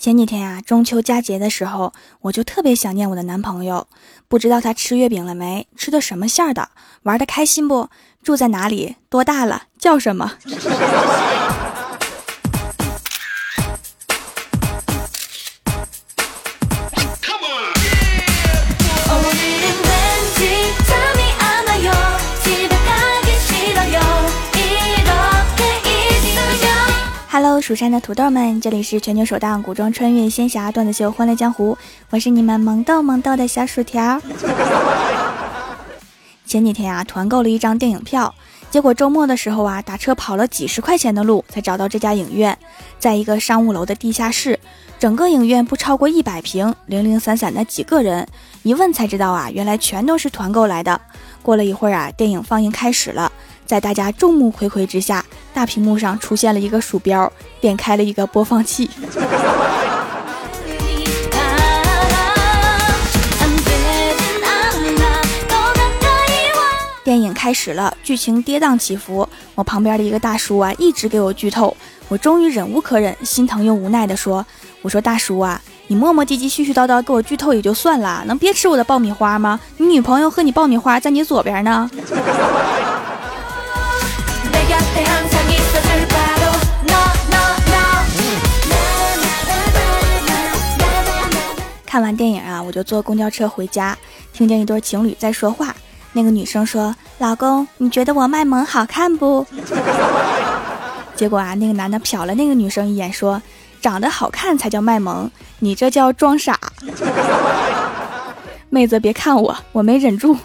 前几天啊，中秋佳节的时候，我就特别想念我的男朋友。不知道他吃月饼了没？吃的什么馅儿的？玩的开心不？住在哪里？多大了？叫什么 蜀山的土豆们，这里是全球首档古装穿越仙侠段子秀《欢乐江湖》，我是你们萌豆萌豆的小薯条。前几天啊，团购了一张电影票，结果周末的时候啊，打车跑了几十块钱的路才找到这家影院，在一个商务楼的地下室，整个影院不超过一百平，零零散散的几个人，一问才知道啊，原来全都是团购来的。过了一会儿啊，电影放映开始了。在大家众目睽睽之下，大屏幕上出现了一个鼠标，点开了一个播放器。电影开始了，剧情跌宕起伏。我旁边的一个大叔啊，一直给我剧透。我终于忍无可忍，心疼又无奈的说：“我说大叔啊，你磨磨唧唧、絮絮叨叨给我剧透也就算了，能别吃我的爆米花吗？你女朋友和你爆米花在你左边呢。”看完电影啊，我就坐公交车回家，听见一对情侣在说话。那个女生说：“老公，你觉得我卖萌好看不？” 结果啊，那个男的瞟了那个女生一眼，说：“长得好看才叫卖萌，你这叫装傻。”妹子别看我，我没忍住。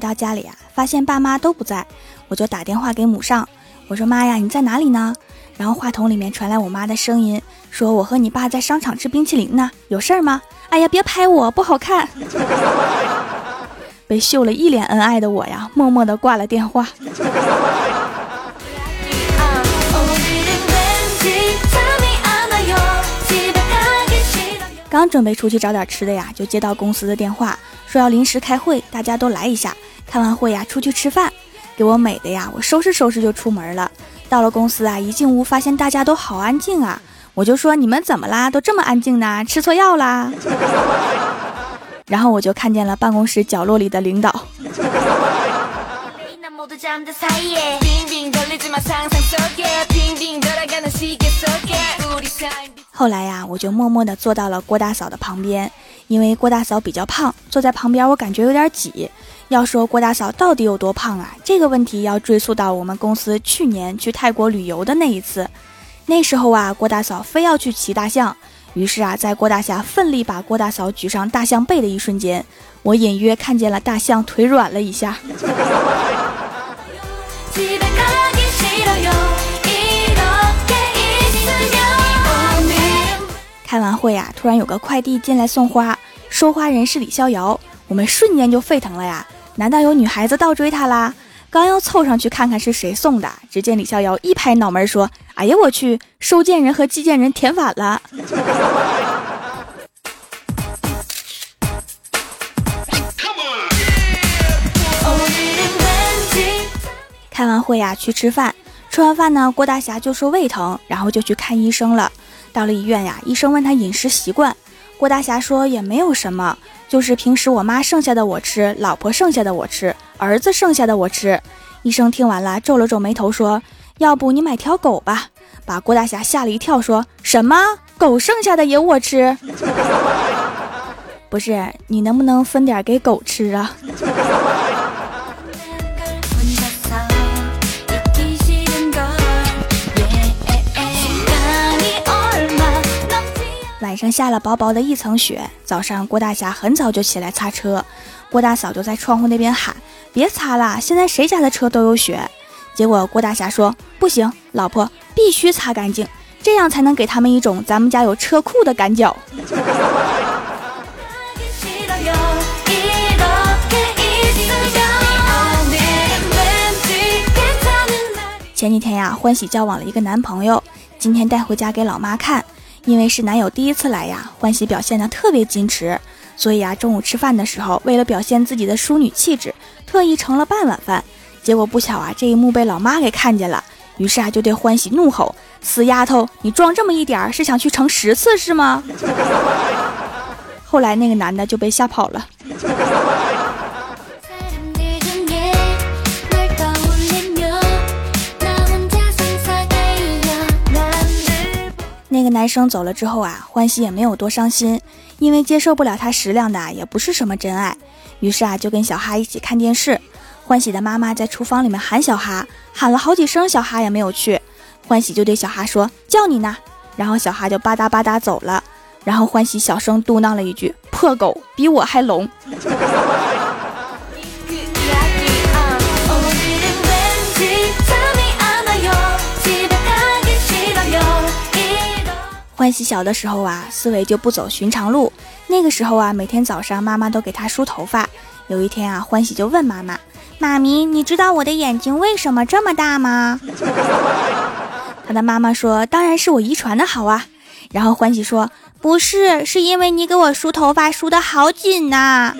到家里啊，发现爸妈都不在，我就打电话给母上，我说妈呀，你在哪里呢？然后话筒里面传来我妈的声音，说我和你爸在商场吃冰淇淋呢，有事儿吗？哎呀，别拍我，不好看。被秀了一脸恩爱的我呀，默默地挂了电话。刚准备出去找点吃的呀，就接到公司的电话，说要临时开会，大家都来一下。开完会呀，出去吃饭，给我美的呀，我收拾收拾就出门了。到了公司啊，一进屋发现大家都好安静啊，我就说你们怎么啦？都这么安静呢？吃错药啦？然后我就看见了办公室角落里的领导。后来呀，我就默默地坐到了郭大嫂的旁边，因为郭大嫂比较胖，坐在旁边我感觉有点挤。要说郭大嫂到底有多胖啊？这个问题要追溯到我们公司去年去泰国旅游的那一次。那时候啊，郭大嫂非要去骑大象，于是啊，在郭大侠奋力把郭大嫂举上大象背的一瞬间，我隐约看见了大象腿软了一下。开完会呀，突然有个快递进来送花，收花人是李逍遥，我们瞬间就沸腾了呀！难道有女孩子倒追他啦？刚要凑上去看看是谁送的，只见李逍遥一拍脑门说：“哎呀我去，收件人和寄件人填反了。”开完会呀，去吃饭。吃完饭呢，郭大侠就说胃疼，然后就去看医生了。到了医院呀，医生问他饮食习惯，郭大侠说也没有什么，就是平时我妈剩下的我吃，老婆剩下的我吃，儿子剩下的我吃。医生听完了，皱了皱眉头说：“要不你买条狗吧？”把郭大侠吓了一跳，说什么狗剩下的也我吃？不是，你能不能分点给狗吃啊？上下了薄薄的一层雪，早上郭大侠很早就起来擦车，郭大嫂就在窗户那边喊：“别擦了，现在谁家的车都有雪。”结果郭大侠说：“不行，老婆必须擦干净，这样才能给他们一种咱们家有车库的感觉。”前几天呀，欢喜交往了一个男朋友，今天带回家给老妈看。因为是男友第一次来呀，欢喜表现的特别矜持，所以啊，中午吃饭的时候，为了表现自己的淑女气质，特意盛了半碗饭。结果不巧啊，这一幕被老妈给看见了，于是啊，就对欢喜怒吼：“死丫头，你装这么一点儿，是想去盛十次是吗？” 后来那个男的就被吓跑了。那个男生走了之后啊，欢喜也没有多伤心，因为接受不了他食量的也不是什么真爱。于是啊，就跟小哈一起看电视。欢喜的妈妈在厨房里面喊小哈，喊了好几声，小哈也没有去。欢喜就对小哈说：“叫你呢。”然后小哈就吧嗒吧嗒走了。然后欢喜小声嘟囔了一句：“破狗，比我还聋。”欢喜小的时候啊，思维就不走寻常路。那个时候啊，每天早上妈妈都给他梳头发。有一天啊，欢喜就问妈妈：“妈咪，你知道我的眼睛为什么这么大吗？” 他的妈妈说：“当然是我遗传的好啊。”然后欢喜说：“不是，是因为你给我梳头发梳的好紧呐。”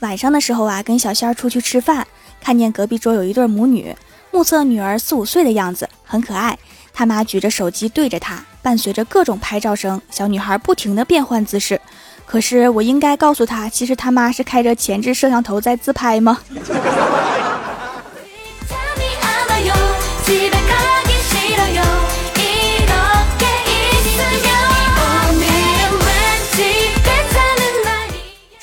晚上的时候啊，跟小仙儿出去吃饭，看见隔壁桌有一对母女，目测女儿四五岁的样子，很可爱。他妈举着手机对着她，伴随着各种拍照声，小女孩不停的变换姿势。可是我应该告诉她，其实他妈是开着前置摄像头在自拍吗？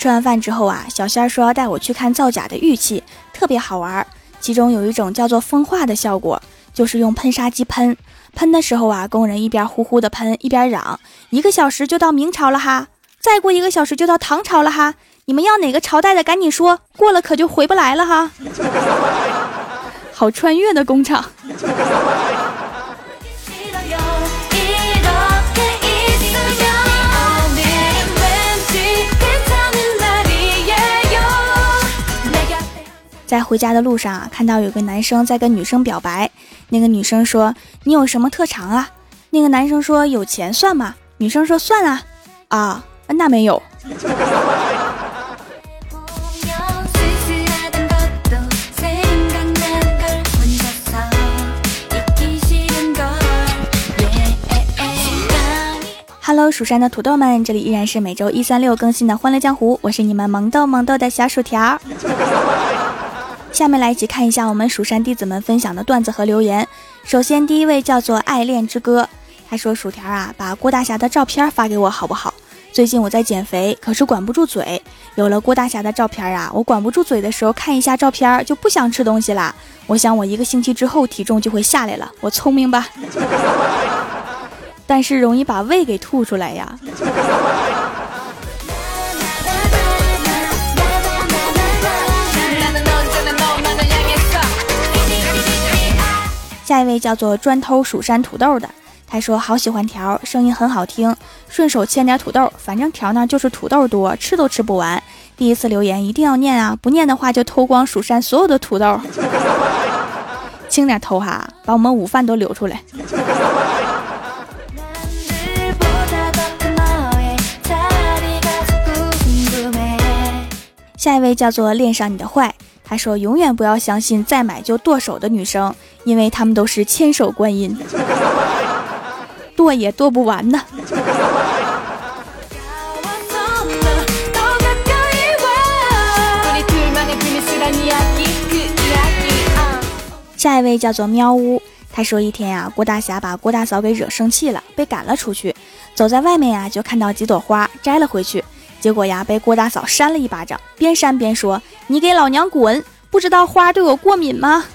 吃完饭之后啊，小仙儿说要带我去看造假的玉器，特别好玩。其中有一种叫做风化的效果，就是用喷砂机喷，喷的时候啊，工人一边呼呼的喷，一边嚷：“一个小时就到明朝了哈，再过一个小时就到唐朝了哈，你们要哪个朝代的赶紧说，过了可就回不来了哈。”好穿越的工厂。在回家的路上啊，看到有个男生在跟女生表白。那个女生说：“你有什么特长啊？”那个男生说：“有钱算吗？”女生说：“算啊。”啊，那没有。Hello，蜀山的土豆们，这里依然是每周一、三、六更新的《欢乐江湖》，我是你们萌豆萌豆的小薯条。下面来一起看一下我们蜀山弟子们分享的段子和留言。首先，第一位叫做爱恋之歌，他说：“薯条啊，把郭大侠的照片发给我好不好？最近我在减肥，可是管不住嘴。有了郭大侠的照片啊，我管不住嘴的时候看一下照片就不想吃东西啦。我想我一个星期之后体重就会下来了，我聪明吧？但是容易把胃给吐出来呀。”下一位叫做专偷蜀山土豆的，他说好喜欢条，声音很好听，顺手牵点土豆，反正条呢就是土豆多，吃都吃不完。第一次留言一定要念啊，不念的话就偷光蜀山所有的土豆。轻点偷哈，把我们午饭都留出来。下一位叫做恋上你的坏。他说：“永远不要相信再买就剁手的女生，因为她们都是千手观音，剁也剁不完呢。”下一位叫做喵呜，他说：“一天呀，郭大侠把郭大嫂给惹生气了，被赶了出去。走在外面呀，就看到几朵花，摘了回去。”结果呀，被郭大嫂扇了一巴掌，边扇边说：“你给老娘滚！不知道花对我过敏吗？”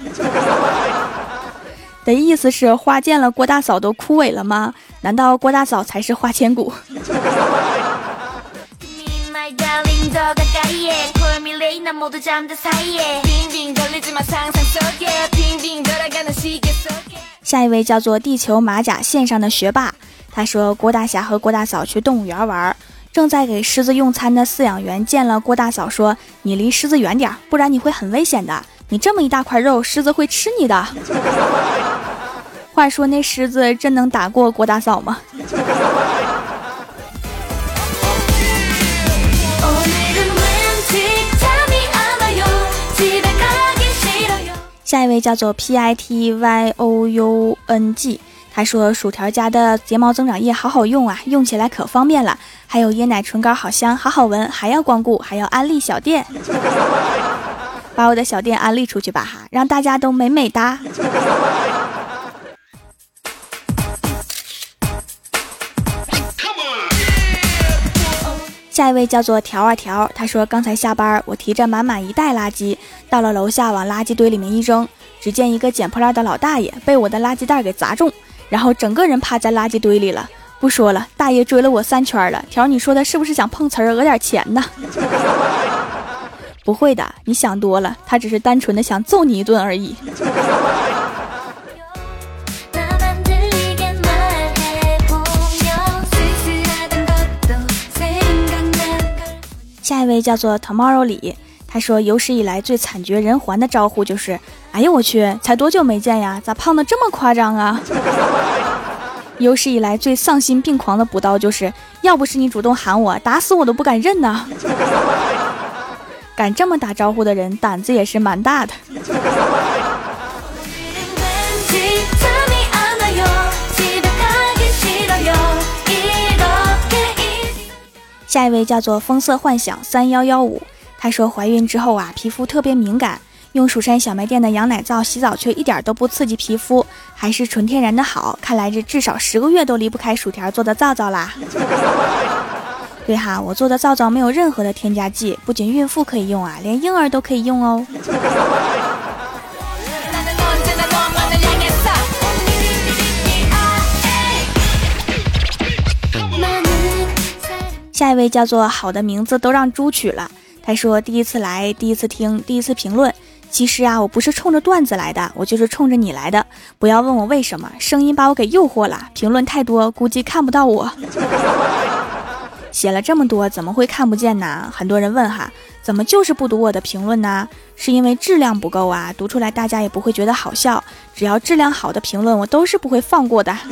的意思是花见了郭大嫂都枯萎了吗？难道郭大嫂才是花千骨？下一位叫做地球马甲线上的学霸，他说：“郭大侠和郭大嫂去动物园玩。”正在给狮子用餐的饲养员见了郭大嫂，说：“你离狮子远点，不然你会很危险的。你这么一大块肉，狮子会吃你的。” 话说那狮子真能打过郭大嫂吗？下一位叫做 P I T Y O U N G，他说薯条家的睫毛增长液好好用啊，用起来可方便了。还有椰奶唇膏好香，好好闻，还要光顾，还要安利小店，把我的小店安利出去吧哈，让大家都美美哒。下一位叫做条啊条，他说刚才下班，我提着满满一袋垃圾到了楼下，往垃圾堆里面一扔，只见一个捡破烂的老大爷被我的垃圾袋给砸中，然后整个人趴在垃圾堆里了。不说了，大爷追了我三圈了。条，你说他是不是想碰瓷儿讹点钱呢？不会的，你想多了，他只是单纯的想揍你一顿而已。下一位叫做 Tomorrow 李，他说有史以来最惨绝人寰的招呼就是，哎呦我去，才多久没见呀，咋胖的这么夸张啊？有史以来最丧心病狂的补刀就是要不是你主动喊我，打死我都不敢认呐。敢这么打招呼的人，胆子也是蛮大的。下一位叫做风色幻想三幺幺五，她说怀孕之后啊，皮肤特别敏感，用蜀山小卖店的羊奶皂洗澡却一点都不刺激皮肤，还是纯天然的好。看来这至少十个月都离不开薯条做的皂皂啦。对哈，我做的皂皂没有任何的添加剂，不仅孕妇可以用啊，连婴儿都可以用哦。下一位叫做好的名字都让猪取了。他说第一次来，第一次听，第一次评论。其实啊，我不是冲着段子来的，我就是冲着你来的。不要问我为什么，声音把我给诱惑了。评论太多，估计看不到我。写了这么多，怎么会看不见呢？很多人问哈，怎么就是不读我的评论呢？是因为质量不够啊，读出来大家也不会觉得好笑。只要质量好的评论，我都是不会放过的。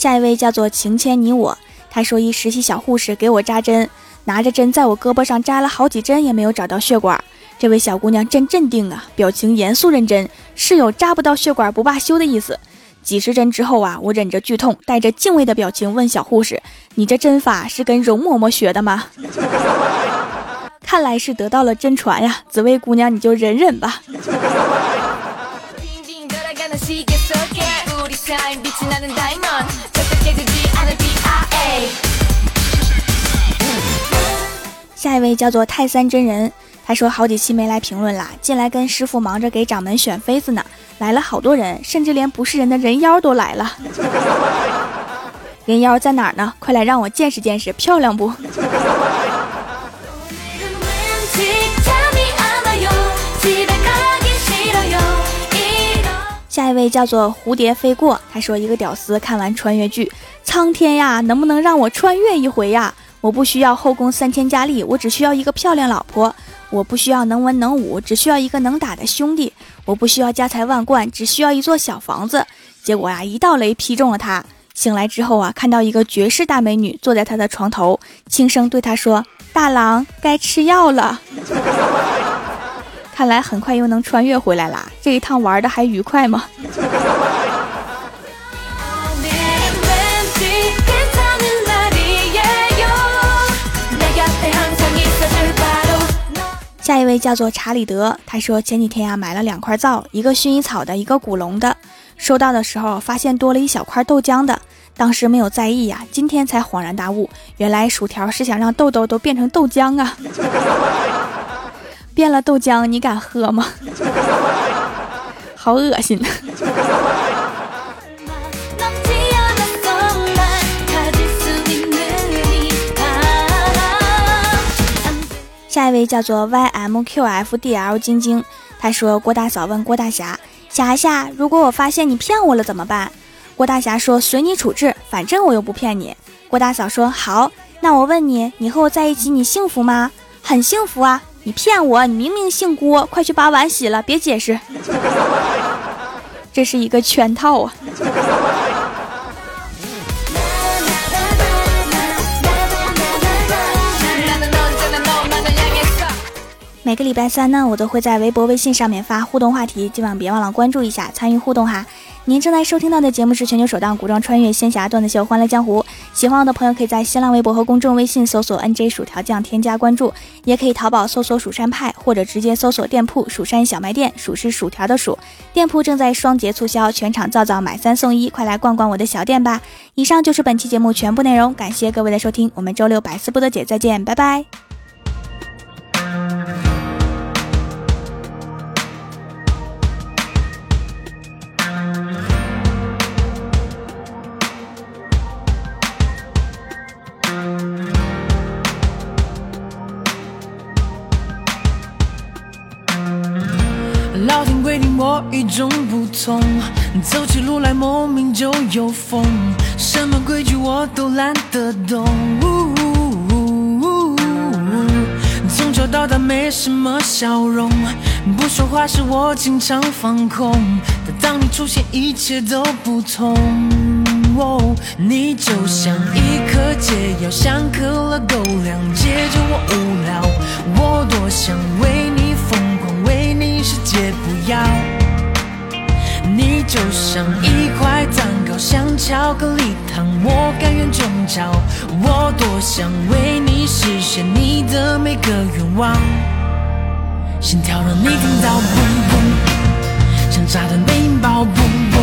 下一位叫做情牵你我，他说一实习小护士给我扎针，拿着针在我胳膊上扎了好几针也没有找到血管。这位小姑娘真镇定啊，表情严肃认真，是有扎不到血管不罢休的意思。几十针之后啊，我忍着剧痛，带着敬畏的表情问小护士：“你这针法是跟容嬷嬷学的吗？” 看来是得到了真传呀，紫薇姑娘你就忍忍吧。下一位叫做泰山真人，他说好几期没来评论啦，进来跟师傅忙着给掌门选妃子呢，来了好多人，甚至连不是人的人妖都来了。人妖在哪儿呢？快来让我见识见识，漂亮不？下一位叫做蝴蝶飞过，他说一个屌丝看完穿越剧，苍天呀，能不能让我穿越一回呀？我不需要后宫三千佳丽，我只需要一个漂亮老婆；我不需要能文能武，只需要一个能打的兄弟；我不需要家财万贯，只需要一座小房子。结果呀，一道雷劈中了他。醒来之后啊，看到一个绝世大美女坐在他的床头，轻声对他说：“大郎，该吃药了。”看来很快又能穿越回来啦！这一趟玩的还愉快吗？下一位叫做查理德，他说前几天呀买了两块皂，一个薰衣草的，一个古龙的。收到的时候发现多了一小块豆浆的，当时没有在意呀，今天才恍然大悟，原来薯条是想让豆豆都变成豆浆啊！变了豆浆，你敢喝吗？好恶心！下一位叫做 ymqfdl 晶晶，他说：“郭大嫂问郭大侠，侠侠，如果我发现你骗我了怎么办？”郭大侠说：“随你处置，反正我又不骗你。”郭大嫂说：“好，那我问你，你和我在一起，你幸福吗？很幸福啊！你骗我，你明明姓郭，快去把碗洗了，别解释。这是一个圈套啊！”每个礼拜三呢，我都会在微博、微信上面发互动话题，今晚别忘了关注一下，参与互动哈。您正在收听到的节目是全球首档古装穿越仙侠段子秀《欢乐江湖》，喜欢我的朋友可以在新浪微博和公众微信搜索 “nj 薯条酱”添加关注，也可以淘宝搜索“蜀山派”或者直接搜索店铺“蜀山小卖店”，薯是薯条的薯，店铺正在双节促销，全场皂皂买三送一，快来逛逛我的小店吧。以上就是本期节目全部内容，感谢各位的收听，我们周六百思不得解再见，拜拜。莫名就有风，什么规矩我都懒得懂。从小到大没什么笑容，不说话时我经常放空，但当你出现，一切都不同。你就像一颗解药，像可乐狗粮，解救我无聊。我多想为你疯狂，为你世界不要。你就像一块蛋糕，像巧克力糖，我甘愿中招。我多想为你实现你的每个愿望，心跳让你听到砰砰，像炸弹被引爆砰砰。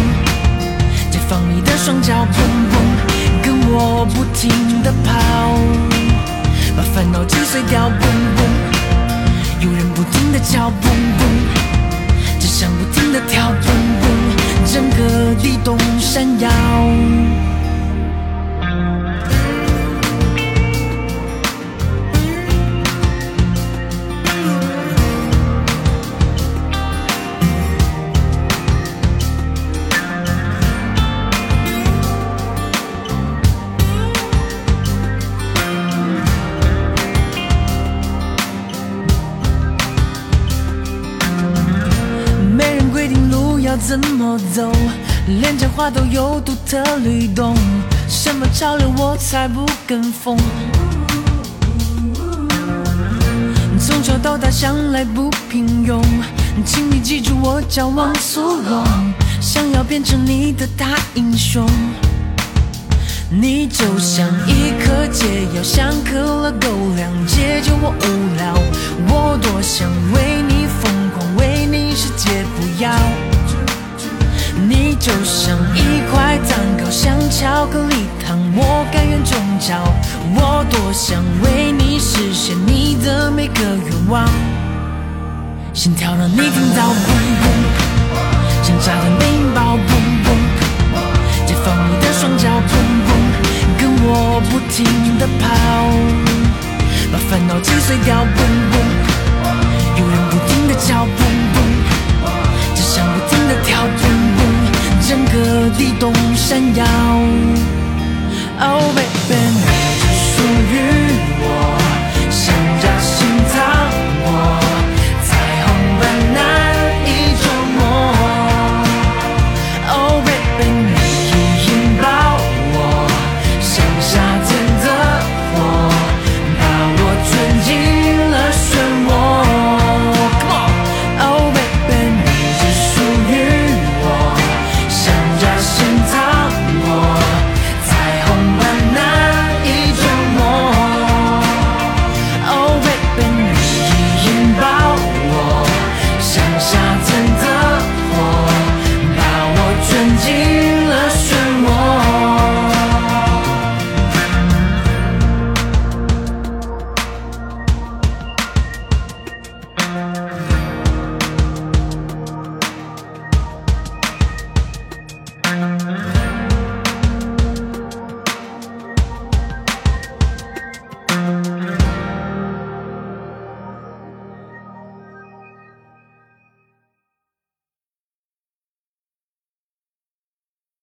放你的双脚，砰砰，跟我不停地跑，把烦恼击碎掉，砰砰，有人不停地叫，砰砰，只想不停地跳，砰砰，整个地动山摇。怎么走？连讲话都有独特律动，什么潮流我才不跟风。从小到大向来不平庸，请你记住我叫王苏荣，想要变成你的大英雄。你就像一颗解药，像可乐狗粮，解救我无聊。我就像一块蛋糕，像巧克力糖，我甘愿中招。我多想为你实现你的每个愿望，心跳让你听到砰砰，像炸弹被引爆砰砰，解放你的双脚砰砰，跟我不停地跑，把烦恼击碎掉砰砰，有人不停地叫砰砰，只想不停地跳砰。整个地动山摇。